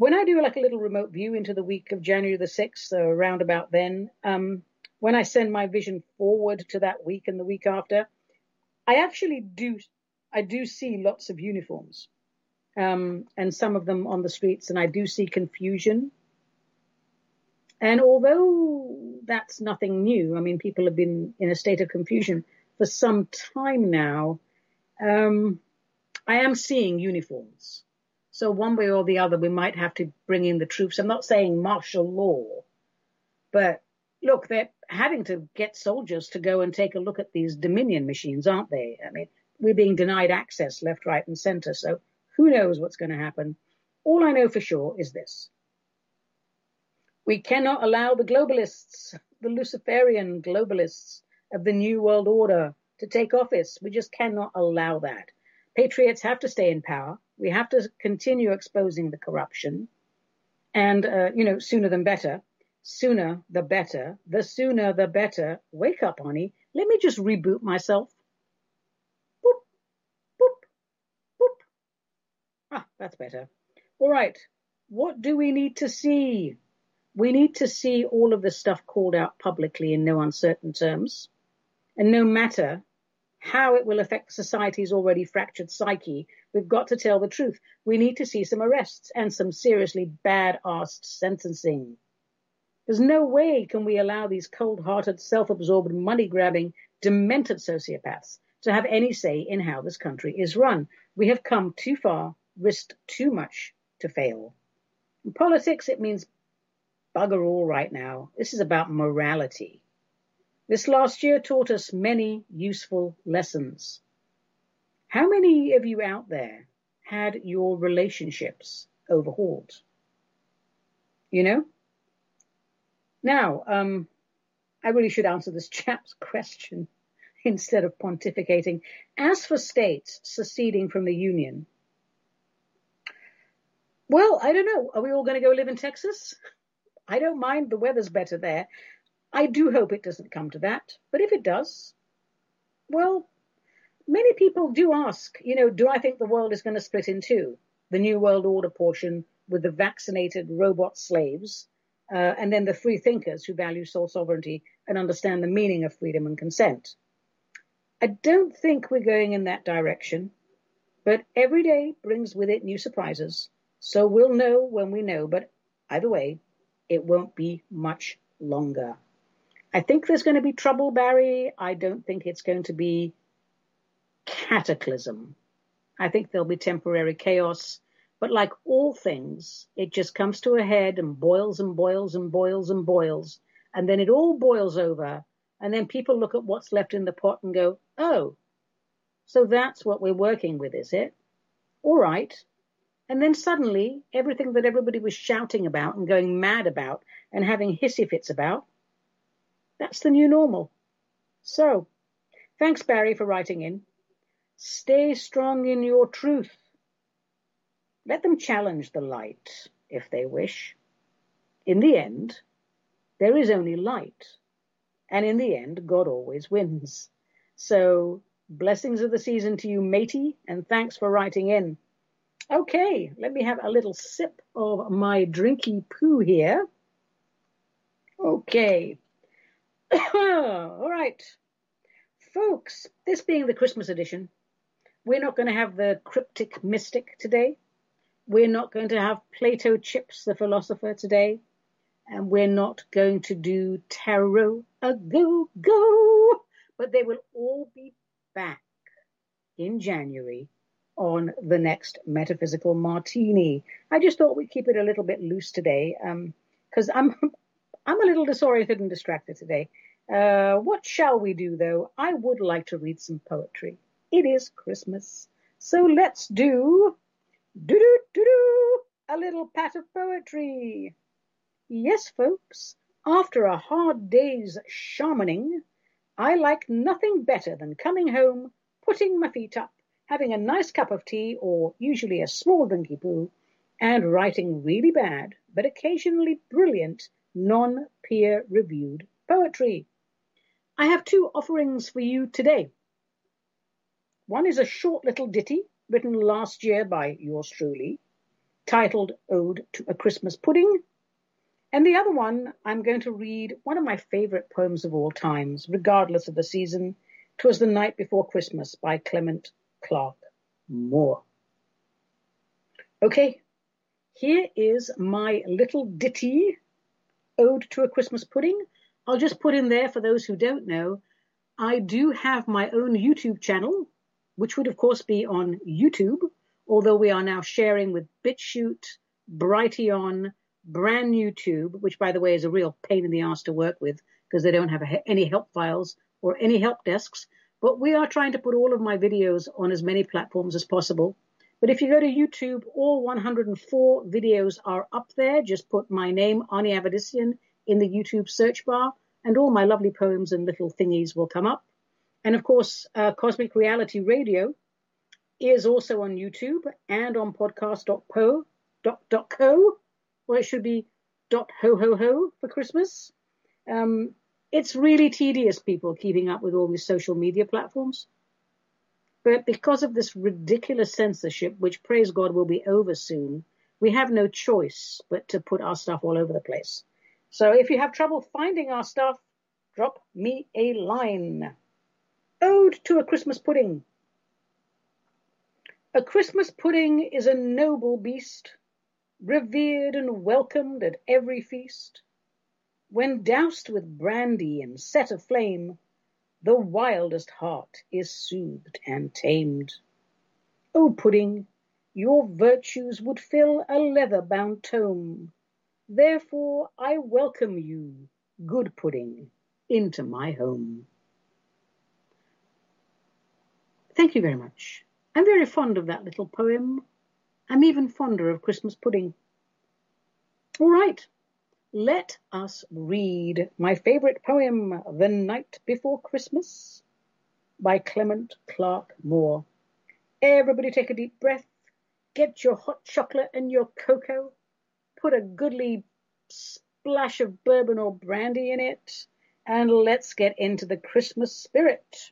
When I do like a little remote view into the week of January the 6th, uh, around about then, um, when I send my vision forward to that week and the week after, I actually do, I do see lots of uniforms, um, and some of them on the streets, and I do see confusion. And although that's nothing new, I mean, people have been in a state of confusion for some time now. Um, I am seeing uniforms. So one way or the other, we might have to bring in the troops. I'm not saying martial law, but look, they're having to get soldiers to go and take a look at these Dominion machines, aren't they? I mean, we're being denied access left, right, and center. So who knows what's going to happen? All I know for sure is this. We cannot allow the globalists, the Luciferian globalists of the New World Order to take office. We just cannot allow that. Patriots have to stay in power. We have to continue exposing the corruption and, uh, you know, sooner than better sooner the better. The sooner the better. Wake up, honey. Let me just reboot myself. Boop, boop, boop. Ah, that's better. All right. What do we need to see? We need to see all of the stuff called out publicly in no uncertain terms. And no matter how it will affect society's already fractured psyche, we've got to tell the truth. We need to see some arrests and some seriously bad-assed sentencing. There's no way can we allow these cold-hearted, self-absorbed, money-grabbing, demented sociopaths to have any say in how this country is run. We have come too far, risked too much to fail. In politics, it means bugger all right now. This is about morality. This last year taught us many useful lessons. How many of you out there had your relationships overhauled? You know, now, um, I really should answer this chap's question instead of pontificating. As for states seceding from the Union, well, I don't know. Are we all going to go live in Texas? I don't mind. The weather's better there. I do hope it doesn't come to that. But if it does, well, many people do ask, you know, do I think the world is going to split in two? The New World Order portion with the vaccinated robot slaves uh, and then the free thinkers who value soul sovereignty and understand the meaning of freedom and consent. I don't think we're going in that direction, but every day brings with it new surprises. So we'll know when we know, but either way, it won't be much longer. I think there's going to be trouble, Barry. I don't think it's going to be cataclysm. I think there'll be temporary chaos but like all things, it just comes to a head and boils and boils and boils and boils. And then it all boils over. And then people look at what's left in the pot and go, oh, so that's what we're working with, is it? All right. And then suddenly, everything that everybody was shouting about and going mad about and having hissy fits about, that's the new normal. So, thanks, Barry, for writing in. Stay strong in your truth. Let them challenge the light if they wish. In the end, there is only light. And in the end, God always wins. So, blessings of the season to you, matey, and thanks for writing in. Okay, let me have a little sip of my drinky poo here. Okay. All right. Folks, this being the Christmas edition, we're not going to have the cryptic mystic today. We're not going to have Plato Chips, the philosopher, today. And we're not going to do tarot a go go. But they will all be back in January on the next metaphysical martini. I just thought we'd keep it a little bit loose today, because um, I'm I'm a little disoriented and distracted today. Uh, what shall we do though? I would like to read some poetry. It is Christmas, so let's do do do do a little pat of poetry. Yes, folks, after a hard day's shamaning, I like nothing better than coming home, putting my feet up, having a nice cup of tea, or usually a small drinky poo, and writing really bad, but occasionally brilliant, non-peer reviewed poetry. I have two offerings for you today. One is a short little ditty written last year by yours truly, titled Ode to a Christmas Pudding. And the other one, I'm going to read one of my favorite poems of all times, regardless of the season. Twas the Night Before Christmas by Clement Clarke Moore. Okay, here is my little ditty, Ode to a Christmas Pudding. I'll just put in there for those who don't know, I do have my own YouTube channel, which would of course be on YouTube, although we are now sharing with BitChute, Brighteon, BrandNewTube, which by the way is a real pain in the ass to work with because they don't have any help files or any help desks. But we are trying to put all of my videos on as many platforms as possible. But if you go to YouTube, all 104 videos are up there. Just put my name, Ani Avedissian, in the YouTube search bar, and all my lovely poems and little thingies will come up. And of course, uh, Cosmic Reality Radio is also on YouTube and on podcast.po, dot, dot co, or it should be dot ho ho ho for Christmas. Um, it's really tedious, people, keeping up with all these social media platforms. But because of this ridiculous censorship, which praise God will be over soon, we have no choice but to put our stuff all over the place. So if you have trouble finding our stuff, drop me a line. Ode to a Christmas Pudding. A Christmas pudding is a noble beast, revered and welcomed at every feast. When doused with brandy and set aflame, the wildest heart is soothed and tamed. O pudding, your virtues would fill a leather-bound tome. Therefore I welcome you, good pudding, into my home. Thank you very much. I'm very fond of that little poem. I'm even fonder of Christmas pudding. All right, let us read my favorite poem, The Night Before Christmas by Clement Clarke Moore. Everybody take a deep breath. Get your hot chocolate and your cocoa. Put a goodly splash of bourbon or brandy in it. And let's get into the Christmas spirit.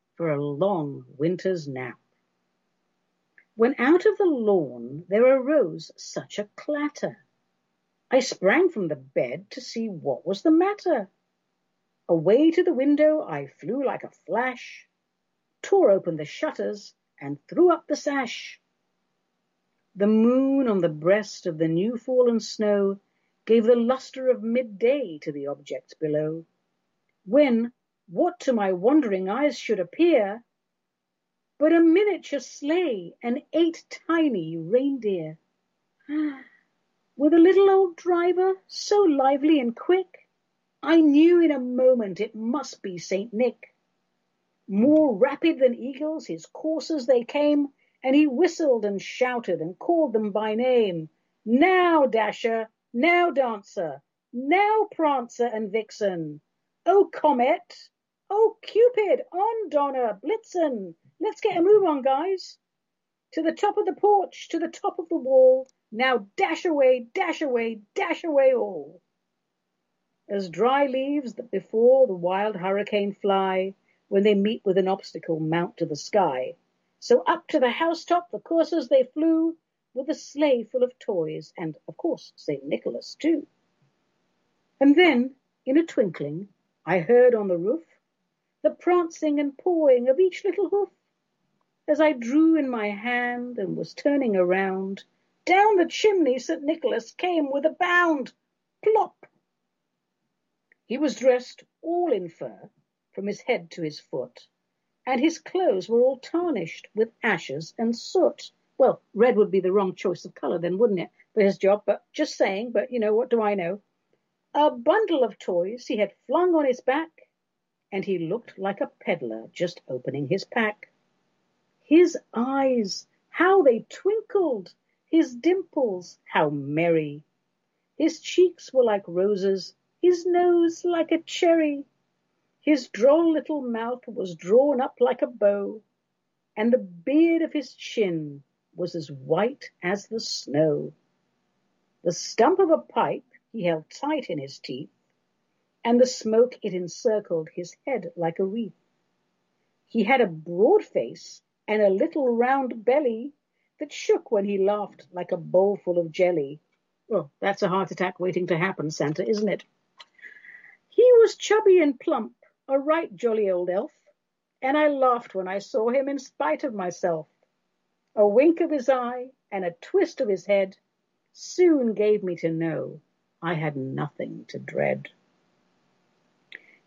for a long winter's nap when out of the lawn there arose such a clatter. I sprang from the bed to see what was the matter. Away to the window I flew like a flash, tore open the shutters, and threw up the sash. The moon on the breast of the new fallen snow gave the lustre of midday to the objects below, when what to my wondering eyes should appear but a miniature sleigh and eight tiny reindeer. With a little old driver, so lively and quick, I knew in a moment it must be Saint Nick. More rapid than eagles, his coursers they came, and he whistled and shouted and called them by name. Now, Dasher, now, Dancer, now, Prancer and Vixen. Oh, Comet, oh, Cupid, on, Donner, Blitzen, Let's get a move on, guys. To the top of the porch, to the top of the wall. Now dash away, dash away, dash away all. As dry leaves that before the wild hurricane fly, when they meet with an obstacle mount to the sky. So up to the housetop the coursers they flew, with a sleigh full of toys, and, of course, St. Nicholas too. And then, in a twinkling, I heard on the roof the prancing and pawing of each little hoof, as I drew in my hand and was turning around, down the chimney St. Nicholas came with a bound. Plop! He was dressed all in fur, from his head to his foot, and his clothes were all tarnished with ashes and soot. Well, red would be the wrong choice of colour then, wouldn't it, for his job, but just saying, but you know, what do I know? A bundle of toys he had flung on his back, and he looked like a peddler just opening his pack. His eyes, how they twinkled! His dimples, how merry! His cheeks were like roses, his nose like a cherry. His droll little mouth was drawn up like a bow, and the beard of his chin was as white as the snow. The stump of a pipe he held tight in his teeth, and the smoke it encircled his head like a wreath. He had a broad face and a little round belly that shook when he laughed like a bowl full of jelly. Well, that's a heart attack waiting to happen, Santa, isn't it? He was chubby and plump, a right jolly old elf, and I laughed when I saw him in spite of myself. A wink of his eye and a twist of his head soon gave me to know I had nothing to dread.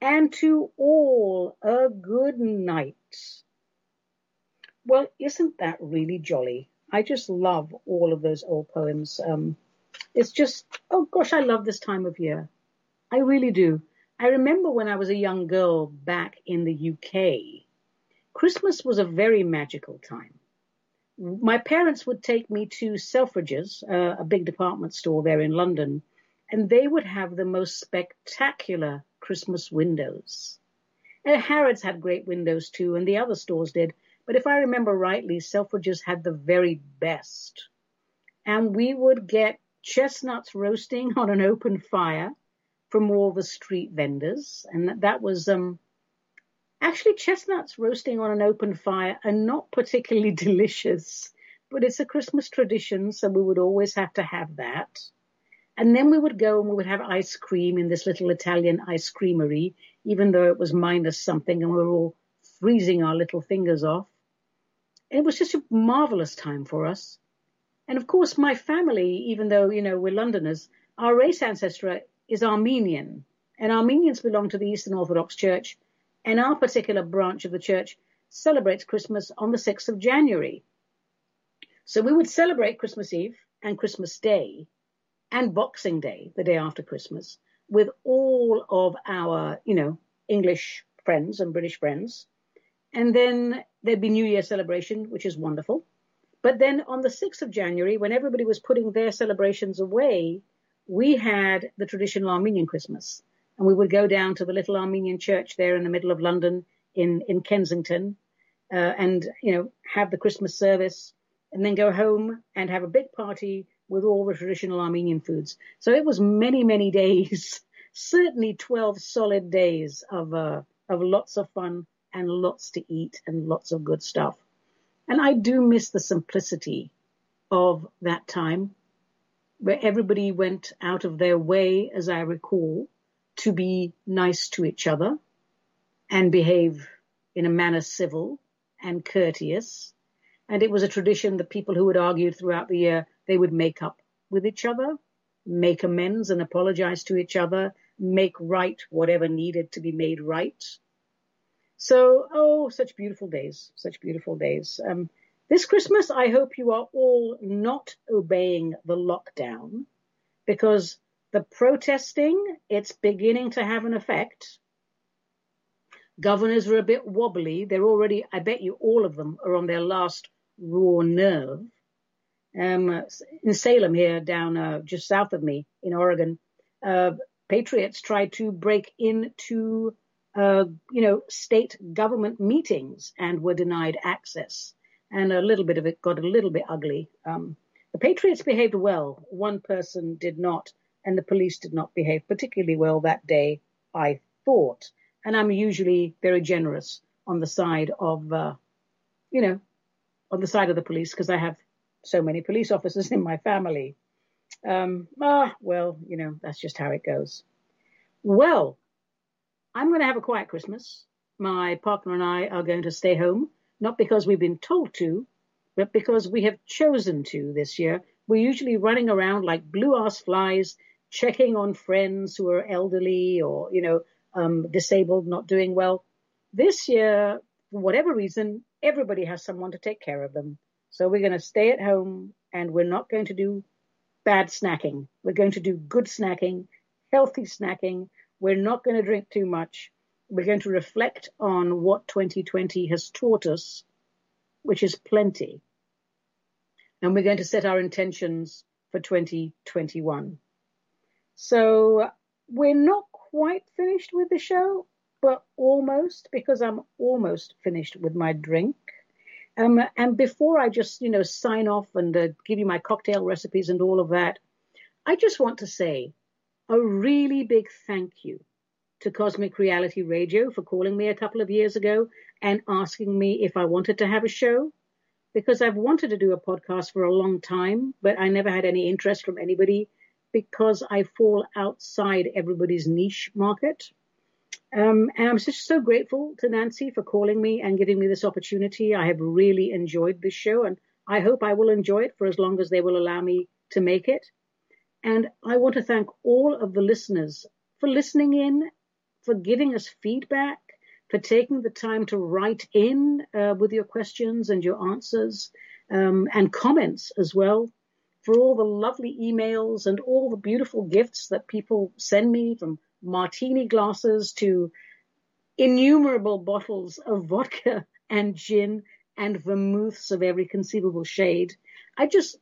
and to all a good night. Well, isn't that really jolly? I just love all of those old poems. Um, it's just, oh gosh, I love this time of year. I really do. I remember when I was a young girl back in the UK, Christmas was a very magical time. My parents would take me to Selfridges, uh, a big department store there in London, and they would have the most spectacular Christmas windows. And Harrods had great windows too, and the other stores did. But if I remember rightly, Selfridges had the very best. And we would get chestnuts roasting on an open fire from all the street vendors. And that was, um, actually chestnuts roasting on an open fire are not particularly delicious, but it's a Christmas tradition. So we would always have to have that. And then we would go and we would have ice cream in this little Italian ice creamery, even though it was minus something and we were all freezing our little fingers off. It was just a marvelous time for us. And of course, my family, even though, you know, we're Londoners, our race ancestor is Armenian. And Armenians belong to the Eastern Orthodox Church. And our particular branch of the church celebrates Christmas on the 6th of January. So we would celebrate Christmas Eve and Christmas Day and Boxing Day, the day after Christmas, with all of our, you know, English friends and British friends. And then there'd be New Year celebration, which is wonderful. But then on the 6th of January, when everybody was putting their celebrations away, we had the traditional Armenian Christmas. And we would go down to the little Armenian church there in the middle of London in, in Kensington. uh, and, you know, have the Christmas service and then go home and have a big party with all the traditional Armenian foods. So it was many, many days, certainly 12 solid days of, uh, of lots of fun and lots to eat and lots of good stuff. And I do miss the simplicity of that time where everybody went out of their way, as I recall, to be nice to each other and behave in a manner civil and courteous. And it was a tradition that people who had argued throughout the year, they would make up with each other, make amends and apologize to each other, make right whatever needed to be made right. So, oh, such beautiful days, such beautiful days. Um, this Christmas, I hope you are all not obeying the lockdown because the protesting, it's beginning to have an effect. Governors are a bit wobbly. They're already, I bet you all of them are on their last raw nerve. Um, in Salem here, down uh, just south of me in Oregon, uh, patriots tried to break into uh, you know, state government meetings and were denied access. And a little bit of it got a little bit ugly. Um, the Patriots behaved well. One person did not, and the police did not behave particularly well that day, I thought. And I'm usually very generous on the side of, uh, you know, on the side of the police because I have so many police officers in my family. Um, ah, well, you know, that's just how it goes. Well, I'm going to have a quiet Christmas. My partner and I are going to stay home, not because we've been told to, but because we have chosen to this year. We're usually running around like blue ass flies, checking on friends who are elderly or, you know, um, disabled, not doing well. This year, for whatever reason, everybody has someone to take care of them. So we're going to stay at home and we're not going to do bad snacking. We're going to do good snacking, healthy snacking, we're not going to drink too much. We're going to reflect on what 2020 has taught us, which is plenty. And we're going to set our intentions for 2021. So we're not quite finished with the show, but almost because I'm almost finished with my drink. Um, and before I just, you know, sign off and uh, give you my cocktail recipes and all of that, I just want to say a really big thank you to Cosmic Reality Radio for calling me a couple of years ago and asking me if I wanted to have a show because I've wanted to do a podcast for a long time, but I never had any interest from anybody because I fall outside everybody's niche market. Um, and I'm just so grateful to Nancy for calling me and giving me this opportunity. I have really enjoyed this show and I hope I will enjoy it for as long as they will allow me to make it. And I want to thank all of the listeners for listening in, for giving us feedback, for taking the time to write in uh, with your questions and your answers um, and comments as well, for all the lovely emails and all the beautiful gifts that people send me from martini glasses to innumerable bottles of vodka and gin and vermouths of every conceivable shade. I just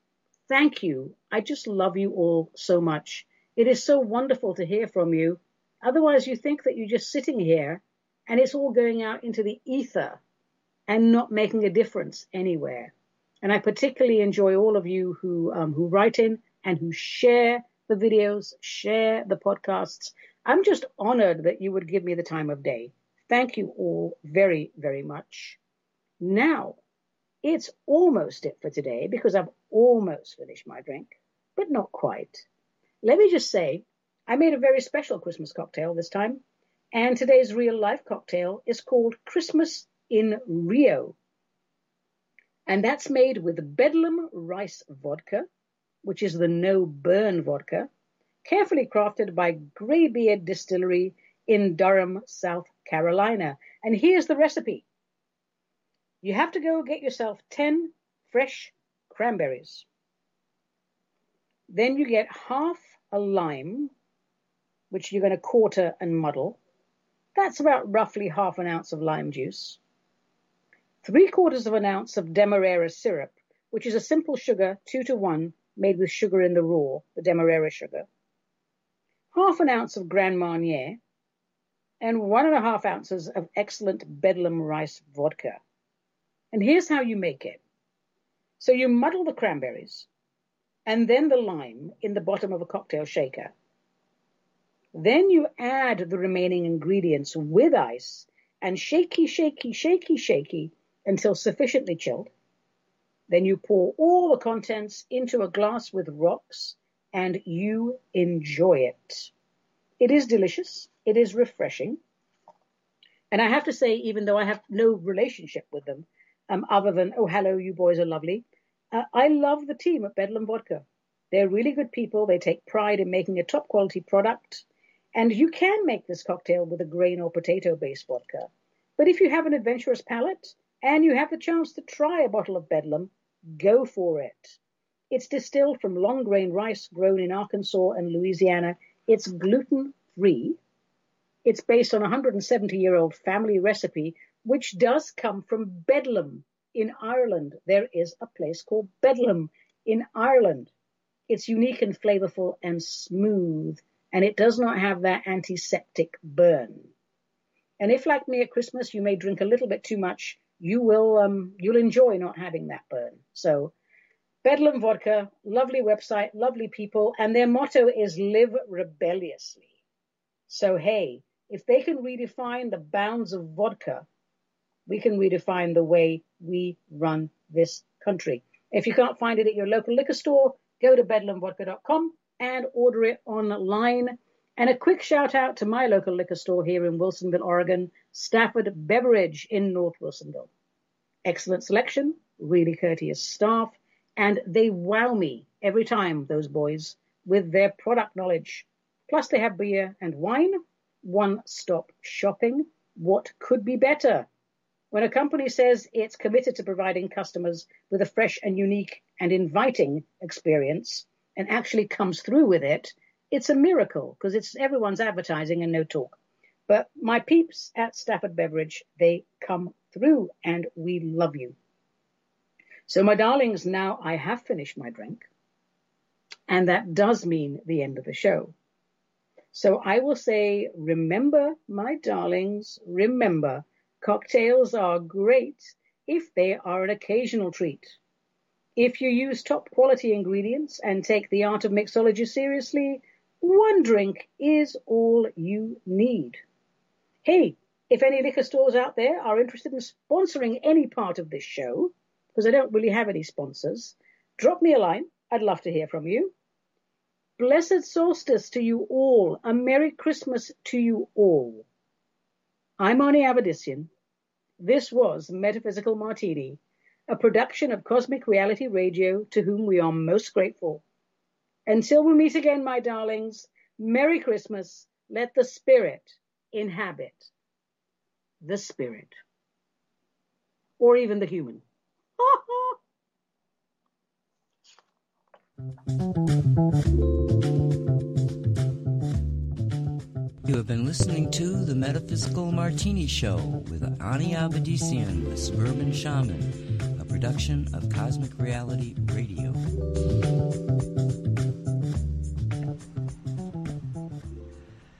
Thank you. I just love you all so much. It is so wonderful to hear from you. Otherwise, you think that you're just sitting here and it's all going out into the ether and not making a difference anywhere. And I particularly enjoy all of you who um, who write in and who share the videos, share the podcasts. I'm just honored that you would give me the time of day. Thank you all very, very much. Now, it's almost it for today because I've almost finished my drink, but not quite. Let me just say, I made a very special Christmas cocktail this time, and today's real life cocktail is called Christmas in Rio. And that's made with Bedlam rice vodka, which is the no burn vodka, carefully crafted by Graybeard Distillery in Durham, South Carolina. And here's the recipe. You have to go get yourself 10 fresh cranberries. Then you get half a lime, which you're going to quarter and muddle. That's about roughly half an ounce of lime juice. Three quarters of an ounce of demerara syrup, which is a simple sugar, two to one, made with sugar in the raw, the demerara sugar. Half an ounce of Grand Marnier, and one and a half ounces of excellent Bedlam rice vodka. And here's how you make it. So you muddle the cranberries and then the lime in the bottom of a cocktail shaker. Then you add the remaining ingredients with ice and shaky, shaky, shaky, shaky until sufficiently chilled. Then you pour all the contents into a glass with rocks and you enjoy it. It is delicious. It is refreshing. And I have to say, even though I have no relationship with them, um, other than, oh, hello, you boys are lovely, uh, I love the team at Bedlam Vodka. They're really good people. They take pride in making a top quality product. And you can make this cocktail with a grain or potato based vodka. But if you have an adventurous palate and you have the chance to try a bottle of Bedlam, go for it. It's distilled from long grain rice grown in Arkansas and Louisiana. It's gluten free. It's based on a 170 year old family recipe, which does come from Bedlam in Ireland. There is a place called Bedlam in Ireland. It's unique and flavorful and smooth, and it does not have that antiseptic burn. And if, like me at Christmas, you may drink a little bit too much, you will um, you'll enjoy not having that burn. So, Bedlam Vodka, lovely website, lovely people, and their motto is "Live rebelliously." So, hey, if they can redefine the bounds of vodka, we can redefine the way we run this country. If you can't find it at your local liquor store, go to bedlamvodka.com and order it online. And a quick shout out to my local liquor store here in Wilsonville, Oregon, Stafford Beverage in North Wilsonville. Excellent selection, really courteous staff, and they wow me every time, those boys, with their product knowledge. Plus they have beer and wine, one-stop shopping. What could be better? When a company says it's committed to providing customers with a fresh and unique and inviting experience and actually comes through with it, it's a miracle because it's everyone's advertising and no talk. But my peeps at Stafford Beverage, they come through and we love you. So my darlings, now I have finished my drink and that does mean the end of the show. So I will say, remember, my darlings, remember Cocktails are great if they are an occasional treat. If you use top quality ingredients and take the art of mixology seriously, one drink is all you need. Hey, if any liquor stores out there are interested in sponsoring any part of this show, because I don't really have any sponsors, drop me a line. I'd love to hear from you. Blessed solstice to you all. A Merry Christmas to you all. I'm Ani Avedissian. This was Metaphysical Martini, a production of Cosmic Reality Radio to whom we are most grateful. Until we meet again, my darlings, Merry Christmas. Let the Spirit inhabit the Spirit. Or even the human. You have been listening to The Metaphysical Martini Show with Ani Avedissian, the Suburban Shaman, a production of Cosmic Reality Radio.